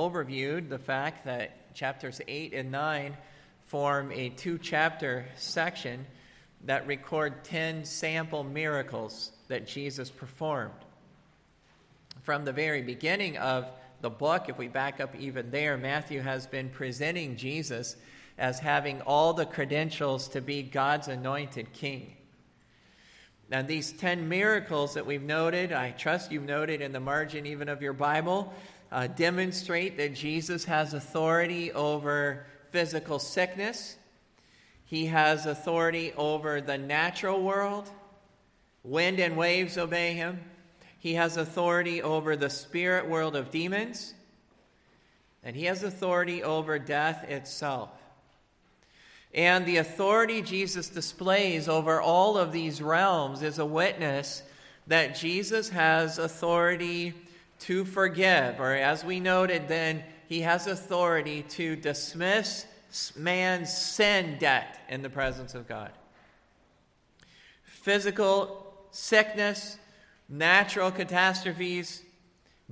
overviewed the fact that chapters 8 and 9 form a two chapter section that record 10 sample miracles that Jesus performed. From the very beginning of the book, if we back up even there, Matthew has been presenting Jesus as having all the credentials to be God's anointed king. Now, these 10 miracles that we've noted, I trust you've noted in the margin even of your Bible, uh, demonstrate that Jesus has authority over physical sickness. He has authority over the natural world. Wind and waves obey him. He has authority over the spirit world of demons. And he has authority over death itself. And the authority Jesus displays over all of these realms is a witness that Jesus has authority to forgive, or as we noted, then he has authority to dismiss man's sin debt in the presence of God. Physical sickness, natural catastrophes,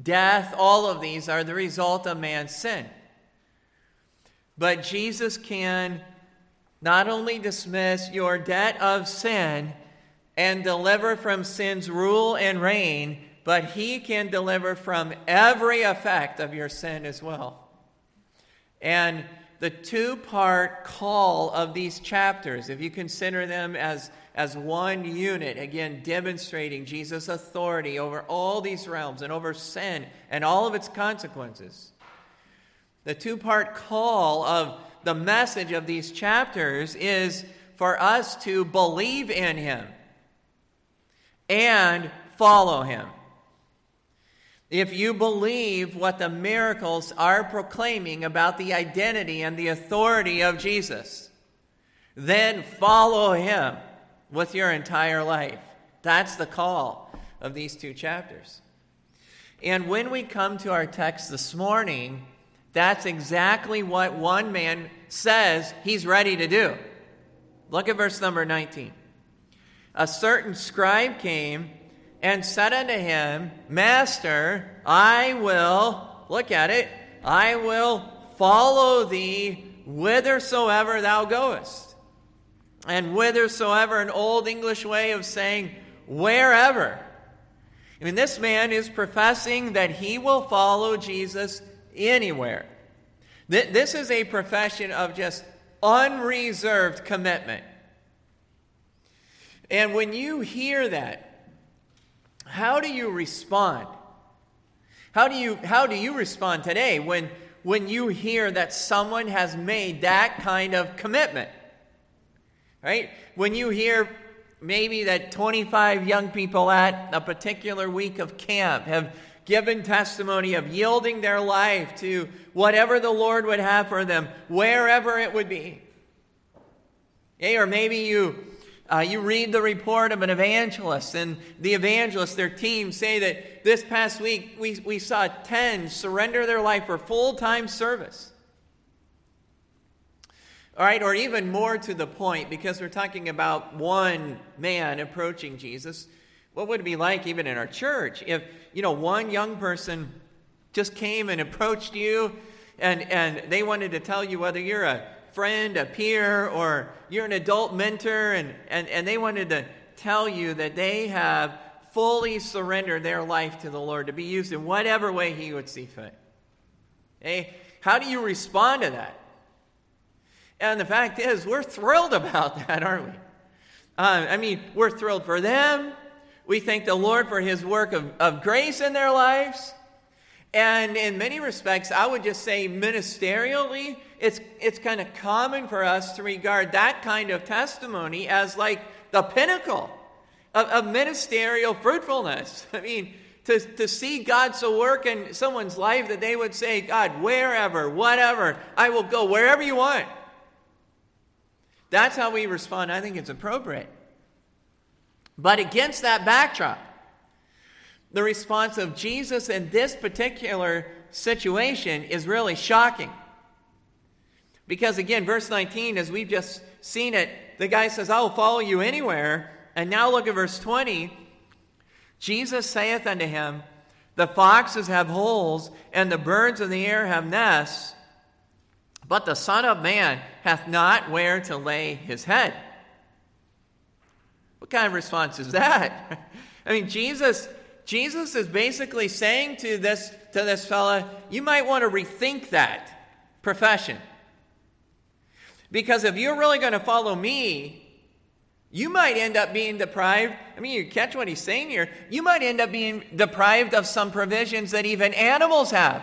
death, all of these are the result of man's sin. But Jesus can not only dismiss your debt of sin and deliver from sin's rule and reign, but he can deliver from every effect of your sin as well. And the two part call of these chapters, if you consider them as, as one unit, again, demonstrating Jesus' authority over all these realms and over sin and all of its consequences, the two part call of the message of these chapters is for us to believe in him and follow him. If you believe what the miracles are proclaiming about the identity and the authority of Jesus, then follow him with your entire life. That's the call of these two chapters. And when we come to our text this morning, that's exactly what one man says he's ready to do. Look at verse number 19. A certain scribe came and said unto him, Master, I will, look at it, I will follow thee whithersoever thou goest. And whithersoever, an old English way of saying wherever. I mean, this man is professing that he will follow Jesus anywhere. This is a profession of just unreserved commitment. And when you hear that, how do you respond? How do you, how do you respond today when, when you hear that someone has made that kind of commitment? Right? When you hear maybe that 25 young people at a particular week of camp have given testimony of yielding their life to whatever the Lord would have for them, wherever it would be. Yeah, or maybe you, uh, you read the report of an evangelist, and the evangelist, their team, say that this past week we, we saw 10 surrender their life for full time service. All right, or even more to the point, because we're talking about one man approaching Jesus. What would it be like, even in our church, if you know, one young person just came and approached you and, and they wanted to tell you whether you're a friend, a peer, or you're an adult mentor, and, and, and they wanted to tell you that they have fully surrendered their life to the Lord to be used in whatever way He would see fit. Hey, how do you respond to that? And the fact is, we're thrilled about that, aren't we? Uh, I mean, we're thrilled for them. We thank the Lord for his work of, of grace in their lives. And in many respects, I would just say ministerially, it's, it's kind of common for us to regard that kind of testimony as like the pinnacle of, of ministerial fruitfulness. I mean, to, to see God so work in someone's life that they would say, God, wherever, whatever, I will go wherever you want. That's how we respond. I think it's appropriate. But against that backdrop, the response of Jesus in this particular situation is really shocking. Because again, verse 19, as we've just seen it, the guy says, I will follow you anywhere. And now look at verse 20. Jesus saith unto him, The foxes have holes, and the birds of the air have nests, but the Son of Man hath not where to lay his head. What kind of response is that? I mean, Jesus, Jesus is basically saying to this, to this fella, you might want to rethink that profession. Because if you're really going to follow me, you might end up being deprived. I mean, you catch what he's saying here. You might end up being deprived of some provisions that even animals have.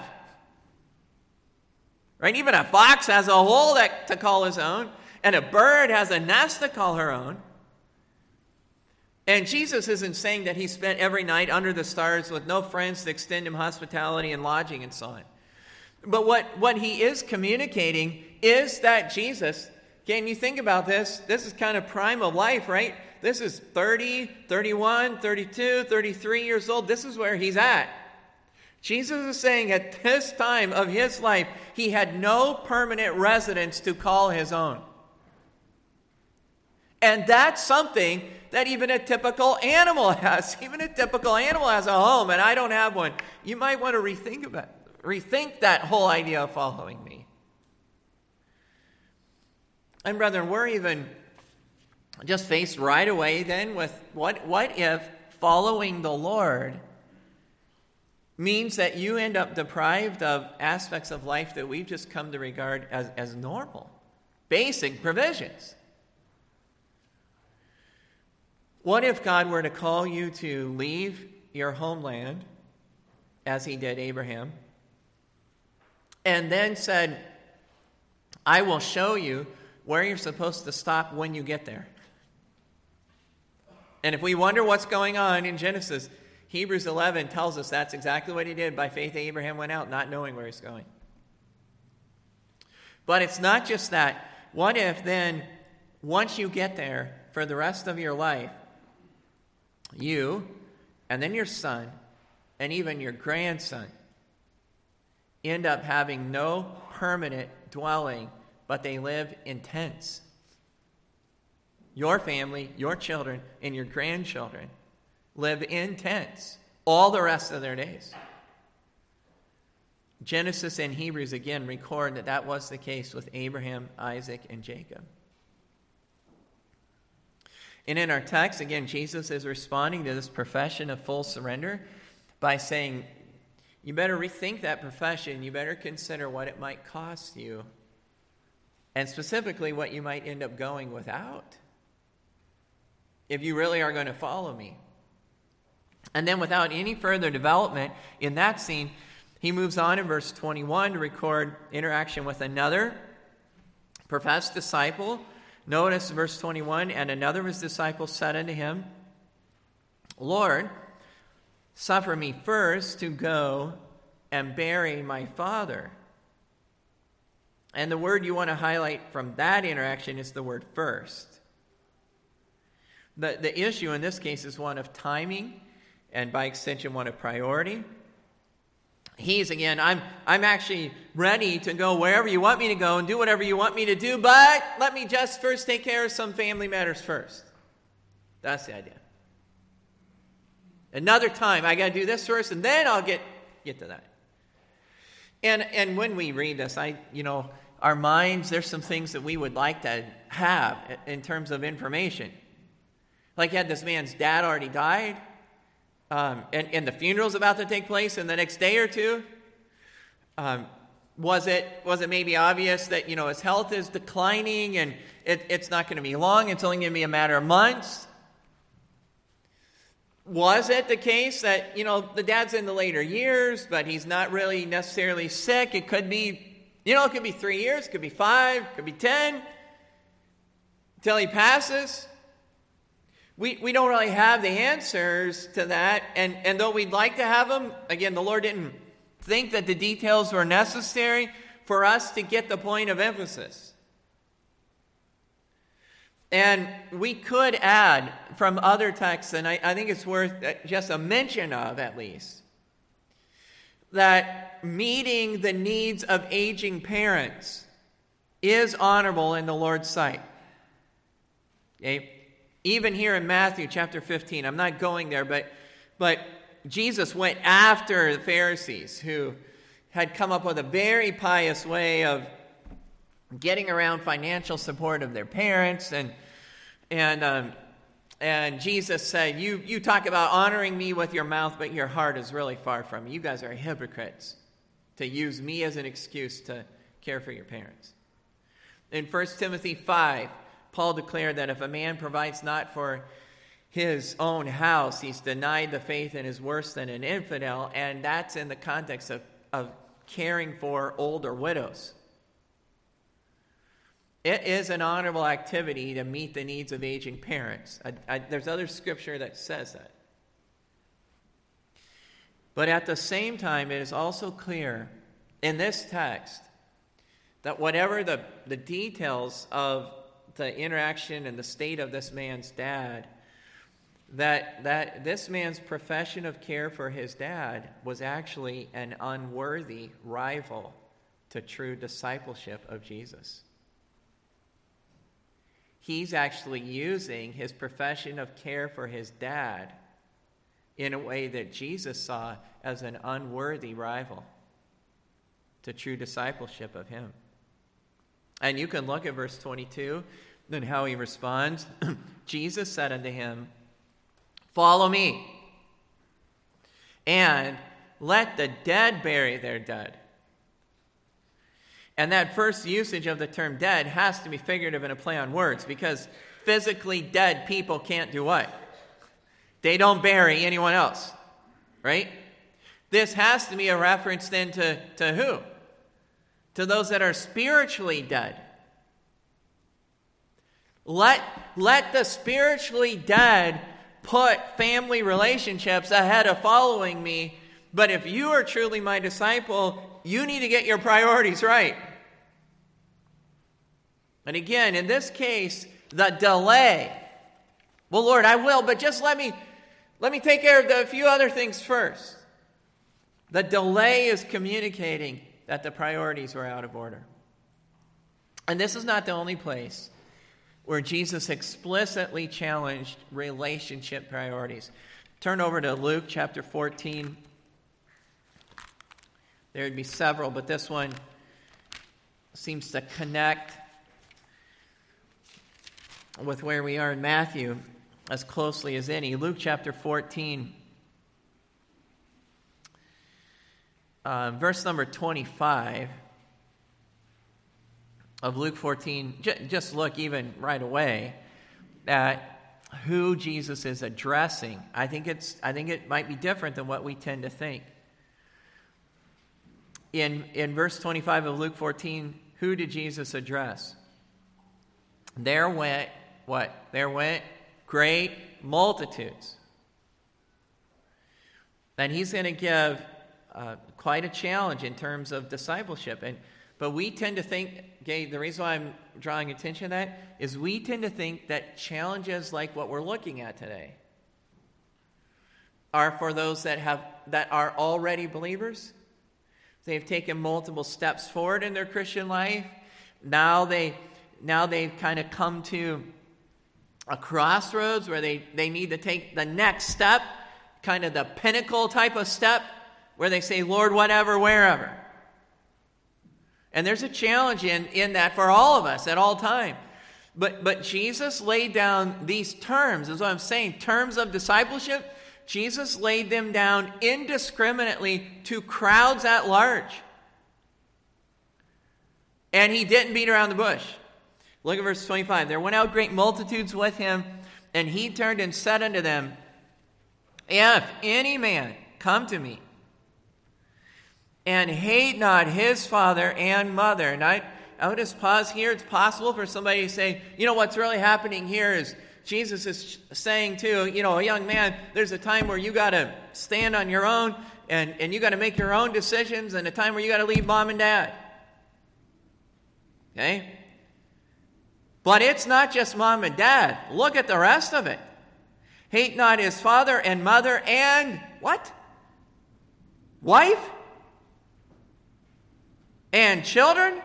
Right? Even a fox has a hole that, to call his own, and a bird has a nest to call her own. And Jesus isn't saying that he spent every night under the stars with no friends to extend him hospitality and lodging and so on. But what, what he is communicating is that Jesus can you think about this? This is kind of prime of life, right? This is 30, 31, 32, 33 years old. This is where he's at. Jesus is saying at this time of his life, he had no permanent residence to call his own. And that's something that even a typical animal has. Even a typical animal has a home, and I don't have one. You might want to rethink about rethink that whole idea of following me. And brethren, we're even just faced right away then with what, what if following the Lord means that you end up deprived of aspects of life that we've just come to regard as, as normal, basic provisions? What if God were to call you to leave your homeland, as he did Abraham, and then said, I will show you where you're supposed to stop when you get there. And if we wonder what's going on in Genesis, Hebrews 11 tells us that's exactly what he did. By faith, Abraham went out not knowing where he's going. But it's not just that. What if then, once you get there for the rest of your life, you and then your son and even your grandson end up having no permanent dwelling but they live in tents. Your family, your children, and your grandchildren live in tents all the rest of their days. Genesis and Hebrews again record that that was the case with Abraham, Isaac, and Jacob. And in our text, again, Jesus is responding to this profession of full surrender by saying, You better rethink that profession. You better consider what it might cost you and specifically what you might end up going without if you really are going to follow me. And then, without any further development in that scene, he moves on in verse 21 to record interaction with another professed disciple. Notice verse 21 and another of his disciples said unto him, Lord, suffer me first to go and bury my father. And the word you want to highlight from that interaction is the word first. The, the issue in this case is one of timing, and by extension, one of priority. He's again, I'm, I'm actually ready to go wherever you want me to go and do whatever you want me to do, but let me just first take care of some family matters first. That's the idea. Another time, I got to do this first, and then I'll get, get to that. And, and when we read this, I, you know, our minds, there's some things that we would like to have in terms of information. Like, had this man's dad already died, um, and, and the funeral's about to take place in the next day or two? Um, was it was it maybe obvious that you know his health is declining and it, it's not going to be long it's only going to be a matter of months was it the case that you know the dad's in the later years but he's not really necessarily sick it could be you know, it could be three years, it could be five, it could be ten, until he passes. We, we don't really have the answers to that. And, and though we'd like to have them, again, the Lord didn't think that the details were necessary for us to get the point of emphasis. And we could add from other texts, and I, I think it's worth uh, just a mention of at least, that meeting the needs of aging parents is honorable in the Lord's sight. Okay? Even here in Matthew chapter 15, I'm not going there, but, but Jesus went after the Pharisees who had come up with a very pious way of getting around financial support of their parents and and um, and Jesus said, you, you talk about honoring me with your mouth, but your heart is really far from me. You guys are hypocrites to use me as an excuse to care for your parents. In 1 Timothy 5, Paul declared that if a man provides not for his own house, he's denied the faith and is worse than an infidel, and that's in the context of, of caring for older widows. It is an honorable activity to meet the needs of aging parents. I, I, there's other scripture that says that. But at the same time, it is also clear in this text that whatever the, the details of the interaction and the state of this man's dad, that, that this man's profession of care for his dad was actually an unworthy rival to true discipleship of Jesus. He's actually using his profession of care for his dad in a way that Jesus saw as an unworthy rival to true discipleship of him. And you can look at verse 22 and how he responds. Jesus said unto him, Follow me, and let the dead bury their dead. And that first usage of the term dead has to be figurative and a play on words because physically dead people can't do what? They don't bury anyone else, right? This has to be a reference then to, to who? To those that are spiritually dead. Let, let the spiritually dead put family relationships ahead of following me. But if you are truly my disciple, you need to get your priorities right. And again, in this case, the delay. Well, Lord, I will, but just let me let me take care of the few other things first. The delay is communicating that the priorities were out of order. And this is not the only place where Jesus explicitly challenged relationship priorities. Turn over to Luke chapter 14. There would be several, but this one seems to connect with where we are in Matthew as closely as any. Luke chapter 14. Uh, verse number 25 of Luke 14, j- just look even right away at who Jesus is addressing. I think, it's, I think it might be different than what we tend to think. In, in verse 25 of Luke 14, who did Jesus address? There went, what? There went great multitudes. And he's going to give uh, quite a challenge in terms of discipleship. And, but we tend to think, Gabe, the reason why I'm drawing attention to that is we tend to think that challenges like what we're looking at today are for those that, have, that are already believers. They've taken multiple steps forward in their Christian life. Now, they, now they've kind of come to a crossroads where they, they need to take the next step, kind of the pinnacle type of step where they say, Lord, whatever, wherever. And there's a challenge in, in that for all of us at all time. But, but Jesus laid down these terms, is what I'm saying, terms of discipleship. Jesus laid them down indiscriminately to crowds at large. And he didn't beat around the bush. Look at verse 25. There went out great multitudes with him, and he turned and said unto them, If any man come to me and hate not his father and mother. And I, I would just pause here. It's possible for somebody to say, you know, what's really happening here is Jesus is saying to, you know, a young man, there's a time where you got to stand on your own and, and you got to make your own decisions and a time where you got to leave mom and dad. Okay? But it's not just mom and dad. Look at the rest of it. Hate not his father and mother and what? Wife? And children,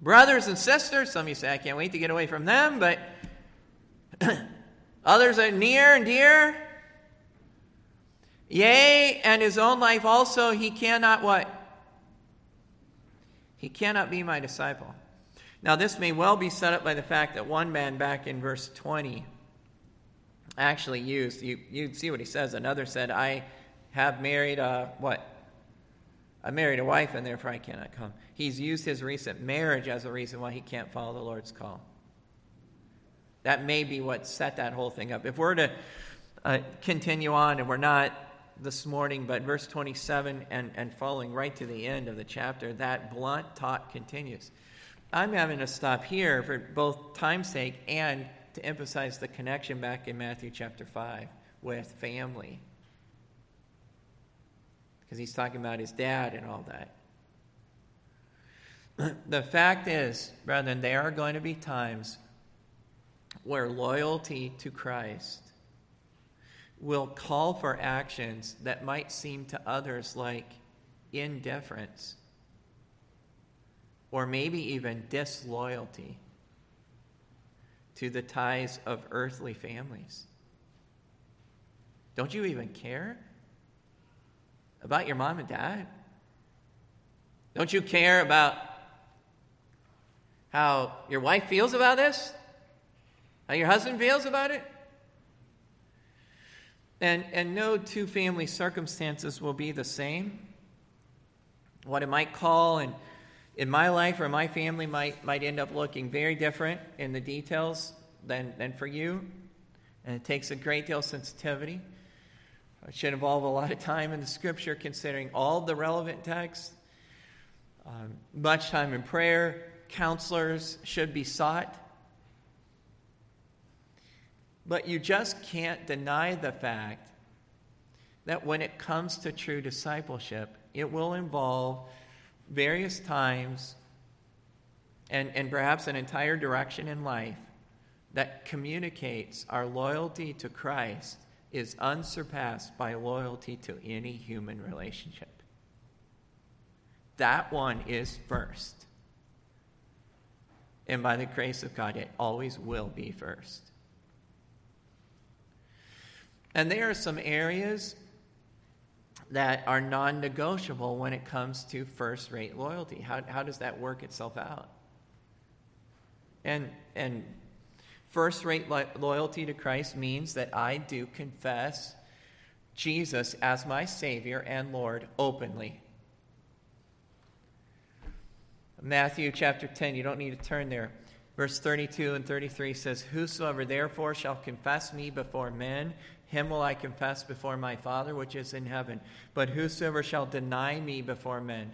brothers and sisters. Some of you say, I can't wait to get away from them, but others are near and dear, Yea, and his own life also, he cannot what? He cannot be my disciple. Now, this may well be set up by the fact that one man back in verse 20 actually used, you, you'd see what he says. Another said, I have married a, what? I married a wife, and therefore I cannot come. He's used his recent marriage as a reason why he can't follow the Lord's call. That may be what set that whole thing up. If we're to uh, continue on, and we're not this morning, but verse 27 and, and following right to the end of the chapter, that blunt talk continues. I'm having to stop here for both time's sake and to emphasize the connection back in Matthew chapter 5 with family. Because he's talking about his dad and all that. the fact is, brethren, there are going to be times where loyalty to Christ will call for actions that might seem to others like indifference or maybe even disloyalty to the ties of earthly families. Don't you even care about your mom and dad? Don't you care about how your wife feels about this? How your husband feels about it? And, and no two family circumstances will be the same. What it might call and in my life or my family might, might end up looking very different in the details than, than for you. And it takes a great deal of sensitivity. It should involve a lot of time in the scripture, considering all the relevant texts. Um, much time in prayer. Counselors should be sought. But you just can't deny the fact that when it comes to true discipleship, it will involve various times and, and perhaps an entire direction in life that communicates our loyalty to Christ is unsurpassed by loyalty to any human relationship. That one is first. And by the grace of God, it always will be first. And there are some areas that are non negotiable when it comes to first rate loyalty. How, how does that work itself out? And, and first rate lo- loyalty to Christ means that I do confess Jesus as my Savior and Lord openly. Matthew chapter 10, you don't need to turn there. Verse 32 and 33 says, Whosoever therefore shall confess me before men, him will I confess before my Father which is in heaven. But whosoever shall deny me before men,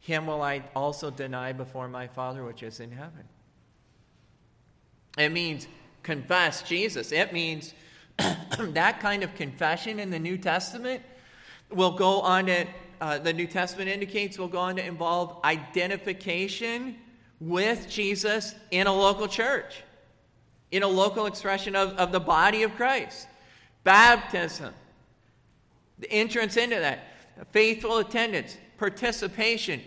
him will I also deny before my Father which is in heaven. It means confess Jesus. It means that kind of confession in the New Testament will go on to, uh, the New Testament indicates, will go on to involve identification with Jesus in a local church, in a local expression of, of the body of Christ baptism, the entrance into that, faithful attendance, participation.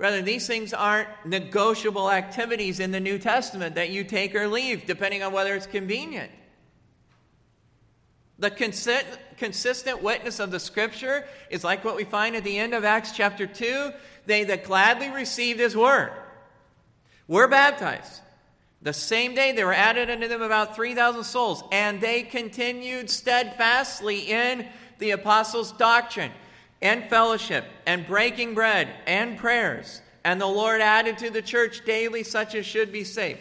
Rather, these things aren't negotiable activities in the New Testament that you take or leave, depending on whether it's convenient. The consistent witness of the Scripture is like what we find at the end of Acts chapter 2 they that gladly received His word were baptized. The same day there were added unto them about 3,000 souls, and they continued steadfastly in the apostles' doctrine and fellowship and breaking bread and prayers. And the Lord added to the church daily such as should be saved.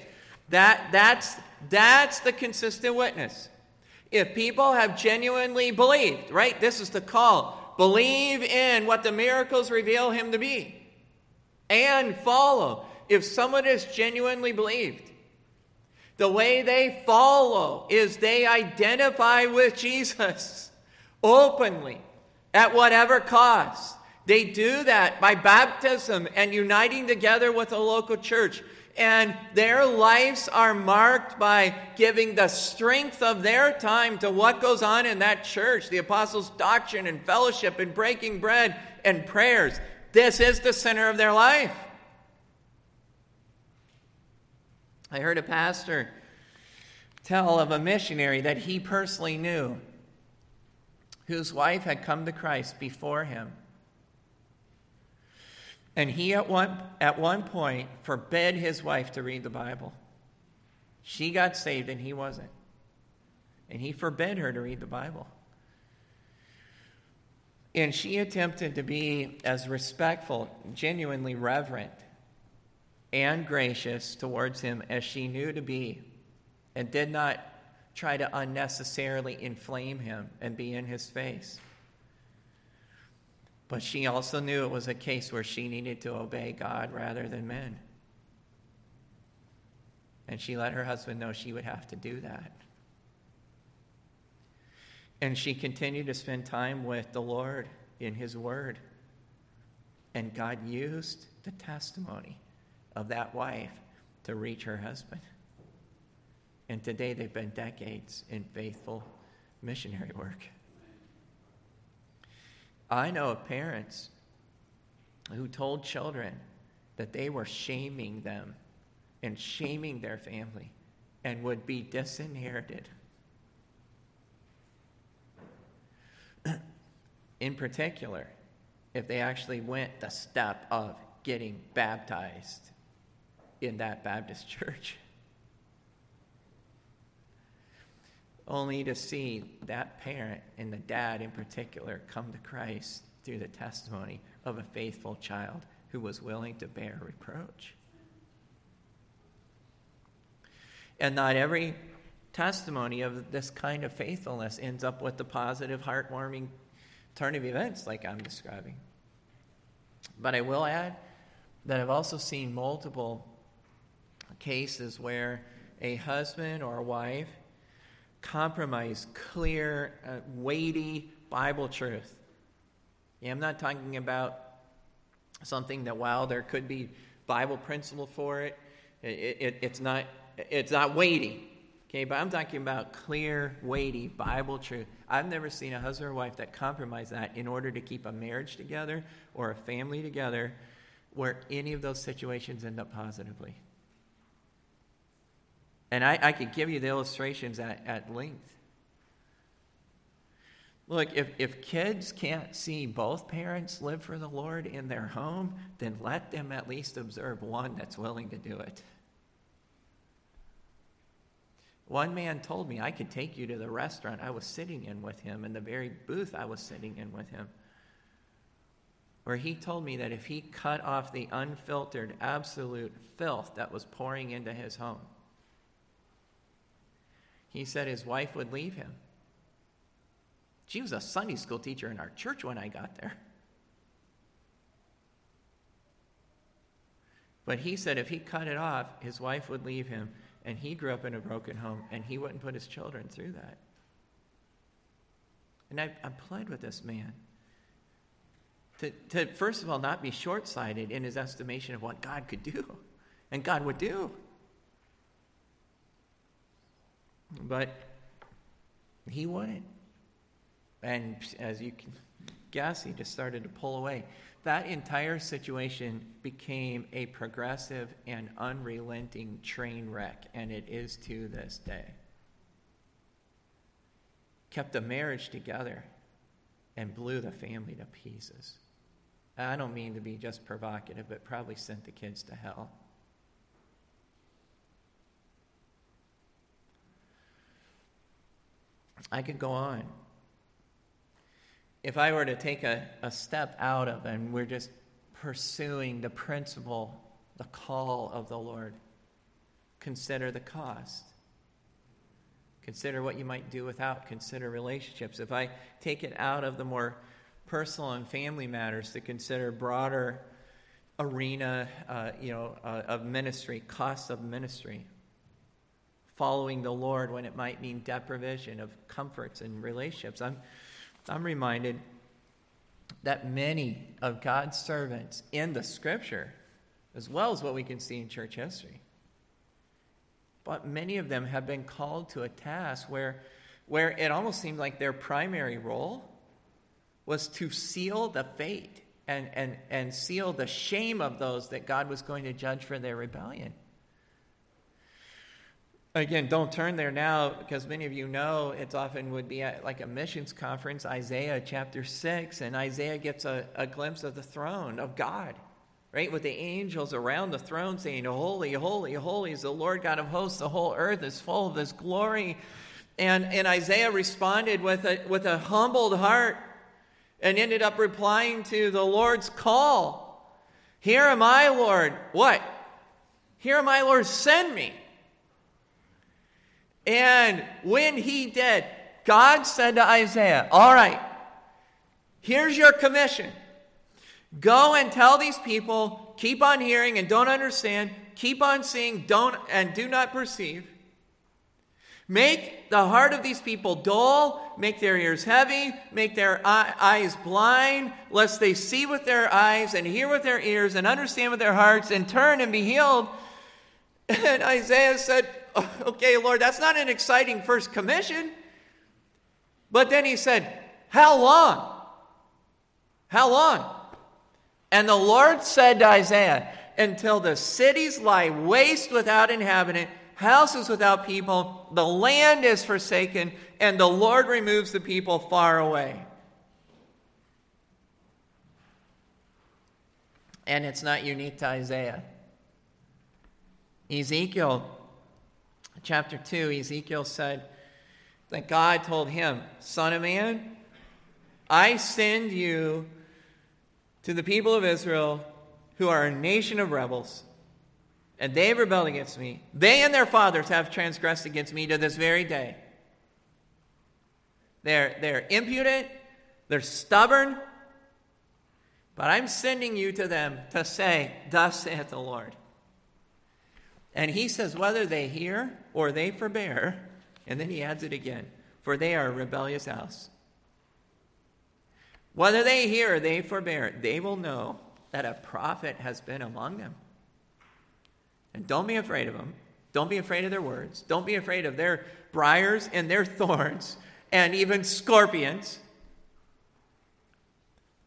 That, that's, that's the consistent witness. If people have genuinely believed, right? This is the call. Believe in what the miracles reveal him to be and follow. If someone has genuinely believed, the way they follow is they identify with Jesus openly at whatever cost. They do that by baptism and uniting together with a local church. And their lives are marked by giving the strength of their time to what goes on in that church the apostles' doctrine and fellowship and breaking bread and prayers. This is the center of their life. I heard a pastor tell of a missionary that he personally knew whose wife had come to Christ before him. And he at one, at one point forbade his wife to read the Bible. She got saved and he wasn't. And he forbade her to read the Bible. And she attempted to be as respectful, genuinely reverent, and gracious towards him as she knew to be, and did not try to unnecessarily inflame him and be in his face. But she also knew it was a case where she needed to obey God rather than men. And she let her husband know she would have to do that. And she continued to spend time with the Lord in His Word. And God used the testimony of that wife to reach her husband. And today they've been decades in faithful missionary work. I know of parents who told children that they were shaming them and shaming their family and would be disinherited. In particular, if they actually went the step of getting baptized in that Baptist church. Only to see that parent and the dad in particular come to Christ through the testimony of a faithful child who was willing to bear reproach. And not every testimony of this kind of faithfulness ends up with the positive, heartwarming turn of events like I'm describing. But I will add that I've also seen multiple cases where a husband or a wife compromise clear, uh, weighty Bible truth. Yeah, I'm not talking about something that while there could be Bible principle for it, it, it, it's not it's not weighty. Okay, but I'm talking about clear, weighty Bible truth. I've never seen a husband or wife that compromise that in order to keep a marriage together or a family together where any of those situations end up positively. And I, I could give you the illustrations at, at length. Look, if, if kids can't see both parents live for the Lord in their home, then let them at least observe one that's willing to do it. One man told me I could take you to the restaurant I was sitting in with him, in the very booth I was sitting in with him, where he told me that if he cut off the unfiltered, absolute filth that was pouring into his home, he said his wife would leave him. She was a Sunday school teacher in our church when I got there. But he said if he cut it off, his wife would leave him, and he grew up in a broken home, and he wouldn't put his children through that. And I, I pled with this man to, to, first of all, not be short sighted in his estimation of what God could do and God would do. But he wouldn't. And as you can guess, he just started to pull away. That entire situation became a progressive and unrelenting train wreck, and it is to this day. Kept the marriage together and blew the family to pieces. I don't mean to be just provocative, but probably sent the kids to hell. I could go on. If I were to take a, a step out of and we're just pursuing the principle, the call of the Lord, consider the cost. Consider what you might do without. Consider relationships. If I take it out of the more personal and family matters to consider broader arena, uh, you know, uh, of ministry, cost of ministry following the Lord when it might mean deprivation of comforts and relationships. I'm, I'm reminded that many of God's servants in the scripture, as well as what we can see in church history, but many of them have been called to a task where, where it almost seemed like their primary role was to seal the fate and, and, and seal the shame of those that God was going to judge for their rebellion. Again, don't turn there now because many of you know it's often would be like a missions conference, Isaiah chapter 6, and Isaiah gets a, a glimpse of the throne of God, right? With the angels around the throne saying, Holy, holy, holy is the Lord God of hosts. The whole earth is full of this glory. And, and Isaiah responded with a, with a humbled heart and ended up replying to the Lord's call Here am I, Lord. What? Here am I, Lord, send me. And when he did, God said to Isaiah, All right, here's your commission. Go and tell these people, keep on hearing and don't understand, keep on seeing, don't and do not perceive. Make the heart of these people dull, make their ears heavy, make their eyes blind, lest they see with their eyes and hear with their ears and understand with their hearts and turn and be healed. And Isaiah said, Okay, Lord, that's not an exciting first commission. But then he said, How long? How long? And the Lord said to Isaiah, Until the cities lie waste without inhabitant, houses without people, the land is forsaken, and the Lord removes the people far away. And it's not unique to Isaiah. Ezekiel chapter 2, Ezekiel said that God told him, Son of man, I send you to the people of Israel who are a nation of rebels, and they have rebelled against me. They and their fathers have transgressed against me to this very day. They're, they're impudent, they're stubborn, but I'm sending you to them to say, Thus saith the Lord. And he says, whether they hear or they forbear, and then he adds it again, for they are a rebellious house. Whether they hear or they forbear, they will know that a prophet has been among them. And don't be afraid of them. Don't be afraid of their words. Don't be afraid of their briars and their thorns and even scorpions.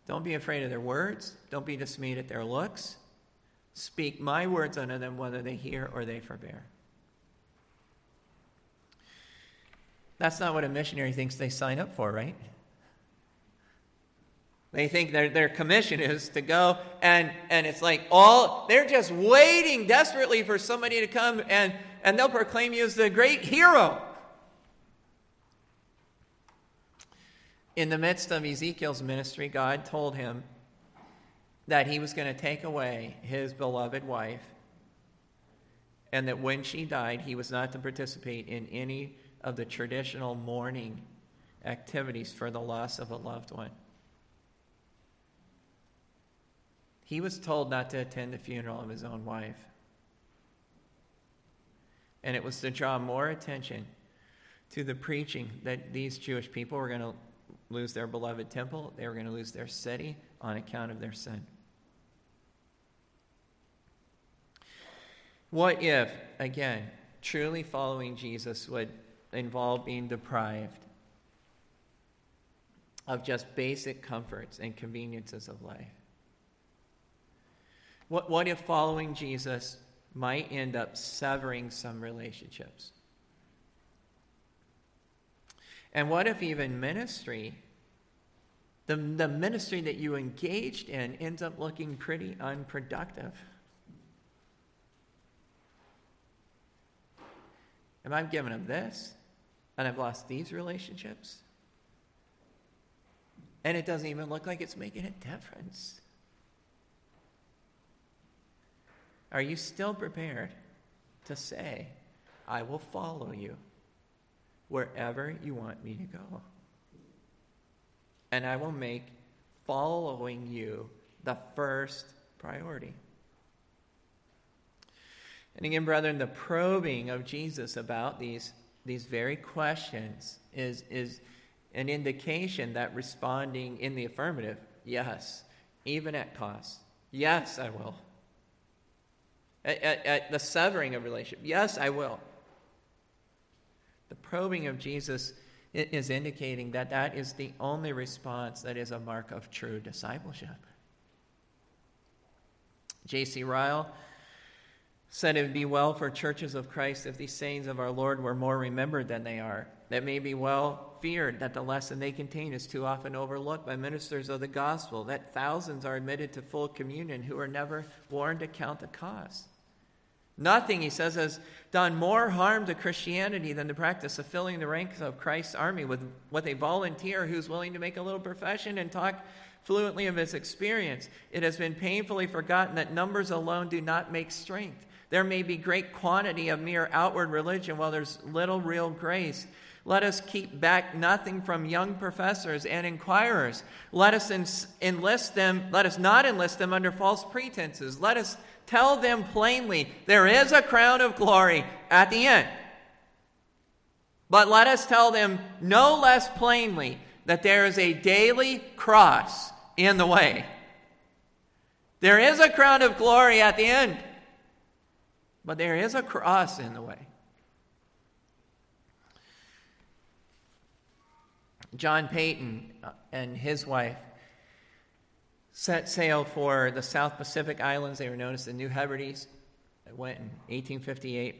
Don't be afraid of their words. Don't be dismayed at their looks. Speak my words unto them, whether they hear or they forbear. That's not what a missionary thinks they sign up for, right? They think their, their commission is to go and, and it's like all, they're just waiting desperately for somebody to come and, and they'll proclaim you as the great hero. In the midst of Ezekiel's ministry, God told him that he was going to take away his beloved wife, and that when she died, he was not to participate in any of the traditional mourning activities for the loss of a loved one. He was told not to attend the funeral of his own wife. And it was to draw more attention to the preaching that these Jewish people were going to lose their beloved temple, they were going to lose their city on account of their sin. What if, again, truly following Jesus would involve being deprived of just basic comforts and conveniences of life? What, what if following Jesus might end up severing some relationships? And what if even ministry, the, the ministry that you engaged in, ends up looking pretty unproductive? Am I giving up this and I've lost these relationships? And it doesn't even look like it's making a difference. Are you still prepared to say, I will follow you wherever you want me to go? And I will make following you the first priority. And again, brethren, the probing of Jesus about these, these very questions is, is an indication that responding in the affirmative, yes, even at cost, yes, I will. At, at, at the severing of relationship, yes, I will. The probing of Jesus is indicating that that is the only response that is a mark of true discipleship. J.C. Ryle said it would be well for churches of Christ if these sayings of our Lord were more remembered than they are. That may be well feared that the lesson they contain is too often overlooked by ministers of the gospel, that thousands are admitted to full communion who are never warned to count the cost. Nothing, he says, has done more harm to Christianity than the practice of filling the ranks of Christ's army with, with a volunteer who's willing to make a little profession and talk fluently of his experience. It has been painfully forgotten that numbers alone do not make strength. There may be great quantity of mere outward religion while there's little real grace. Let us keep back nothing from young professors and inquirers. Let us enlist them, let us not enlist them under false pretenses. Let us tell them plainly there is a crown of glory at the end. But let us tell them no less plainly that there is a daily cross in the way. There is a crown of glory at the end. But there is a cross in the way. John Paton uh, and his wife set sail for the South Pacific Islands. They were known as the New Hebrides. It went in 1858.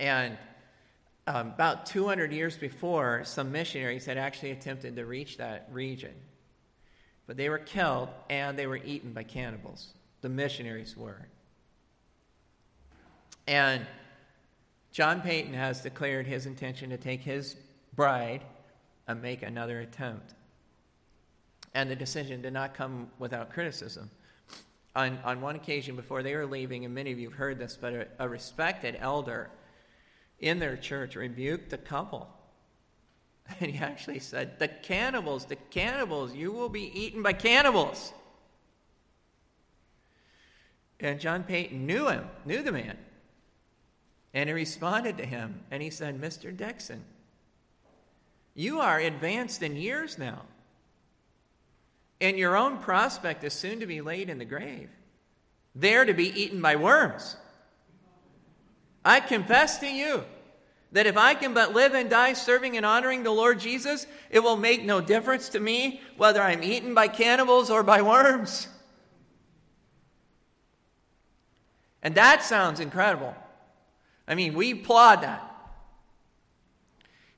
And um, about 200 years before, some missionaries had actually attempted to reach that region. But they were killed and they were eaten by cannibals. The missionaries were. And John Paton has declared his intention to take his bride and make another attempt. And the decision did not come without criticism. On, on one occasion before they were leaving, and many of you have heard this, but a, a respected elder in their church rebuked the couple. And he actually said, The cannibals, the cannibals, you will be eaten by cannibals. And John Paton knew him, knew the man. And he responded to him and he said, Mr. Dickson, you are advanced in years now, and your own prospect is soon to be laid in the grave, there to be eaten by worms. I confess to you that if I can but live and die serving and honoring the Lord Jesus, it will make no difference to me whether I'm eaten by cannibals or by worms. And that sounds incredible. I mean, we applaud that.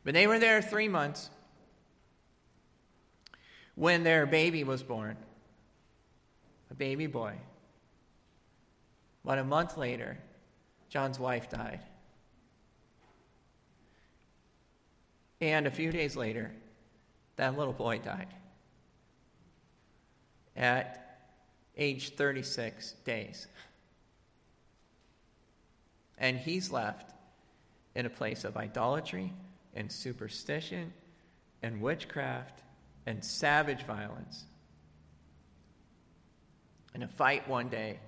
But they were there three months when their baby was born a baby boy. About a month later, John's wife died. And a few days later, that little boy died at age 36 days. And he's left in a place of idolatry and superstition and witchcraft and savage violence. In a fight one day,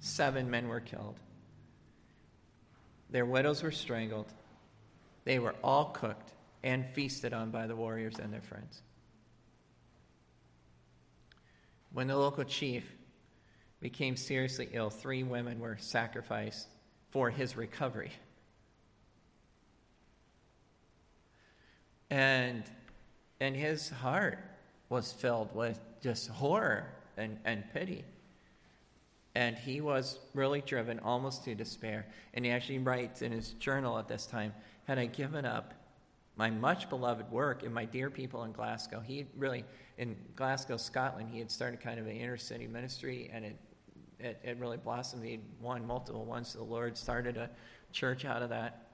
seven men were killed. Their widows were strangled. They were all cooked and feasted on by the warriors and their friends. When the local chief became seriously ill, three women were sacrificed for his recovery. And, and his heart was filled with just horror and, and pity. And he was really driven almost to despair. And he actually writes in his journal at this time Had I given up my much beloved work and my dear people in Glasgow, he really, in Glasgow, Scotland, he had started kind of an inner city ministry and it, it, it really blossomed. He won multiple ones the Lord, started a church out of that.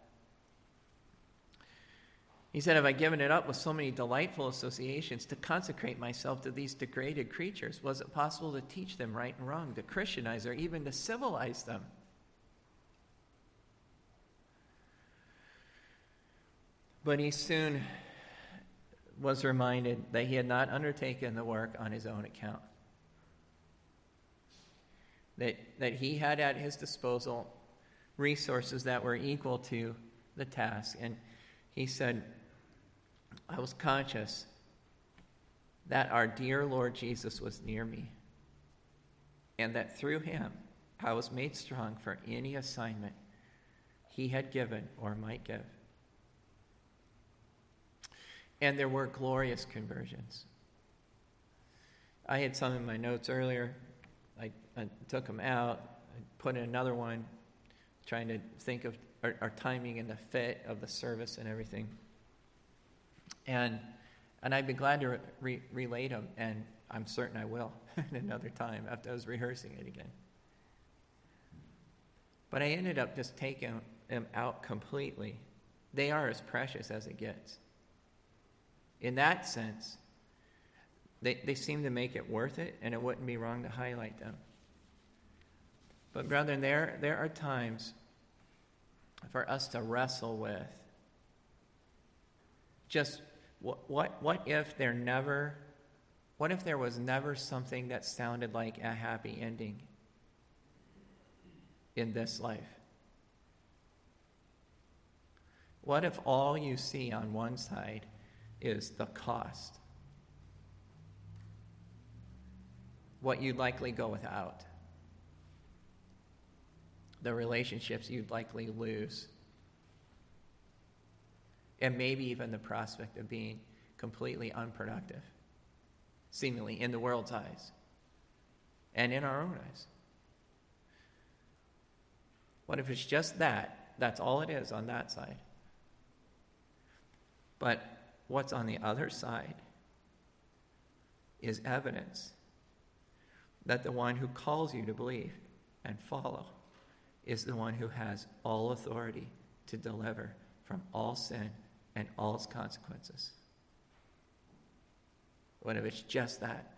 He said, Have I given it up with so many delightful associations to consecrate myself to these degraded creatures? Was it possible to teach them right and wrong, to Christianize, or even to civilize them? But he soon was reminded that he had not undertaken the work on his own account. That, that he had at his disposal resources that were equal to the task. And he said, I was conscious that our dear Lord Jesus was near me, and that through him I was made strong for any assignment he had given or might give. And there were glorious conversions. I had some in my notes earlier. I, I took them out, put in another one, trying to think of our, our timing and the fit of the service and everything. And, and I'd be glad to re- relate them, and I'm certain I will at another time after I was rehearsing it again. But I ended up just taking them out completely. They are as precious as it gets. In that sense, they, they seem to make it worth it, and it wouldn't be wrong to highlight them. But, brethren, there, there are times for us to wrestle with just what, what, what if there never, what if there was never something that sounded like a happy ending in this life? What if all you see on one side is the cost? What you'd likely go without the relationships you'd likely lose, and maybe even the prospect of being completely unproductive, seemingly in the world's eyes and in our own eyes. What if it's just that? That's all it is on that side. But what's on the other side is evidence that the one who calls you to believe and follow is the one who has all authority to deliver from all sin and all its consequences. What if it's just that?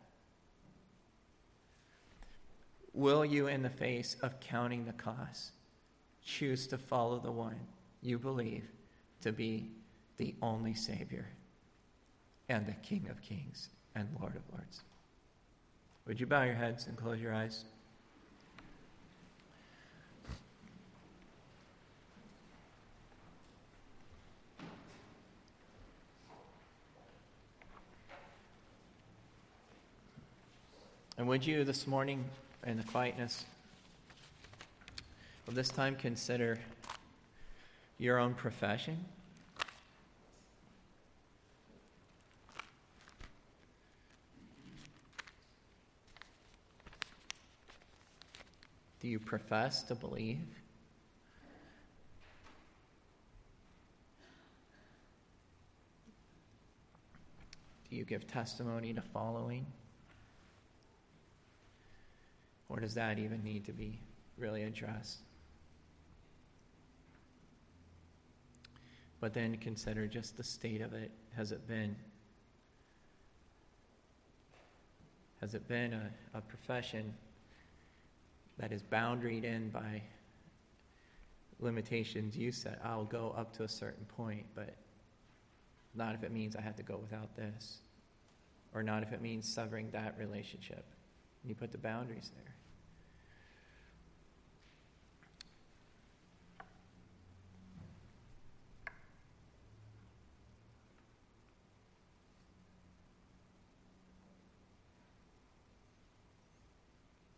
Will you, in the face of counting the cost, choose to follow the one you believe to be the only Savior and the King of Kings and Lord of Lords? Would you bow your heads and close your eyes? And would you this morning, in the quietness of this time, consider your own profession? Do you profess to believe? Do you give testimony to following? Or does that even need to be really addressed? But then consider just the state of it. Has it been? Has it been a, a profession that is boundaried in by limitations you set? I'll go up to a certain point, but not if it means I have to go without this, or not if it means severing that relationship. You put the boundaries there.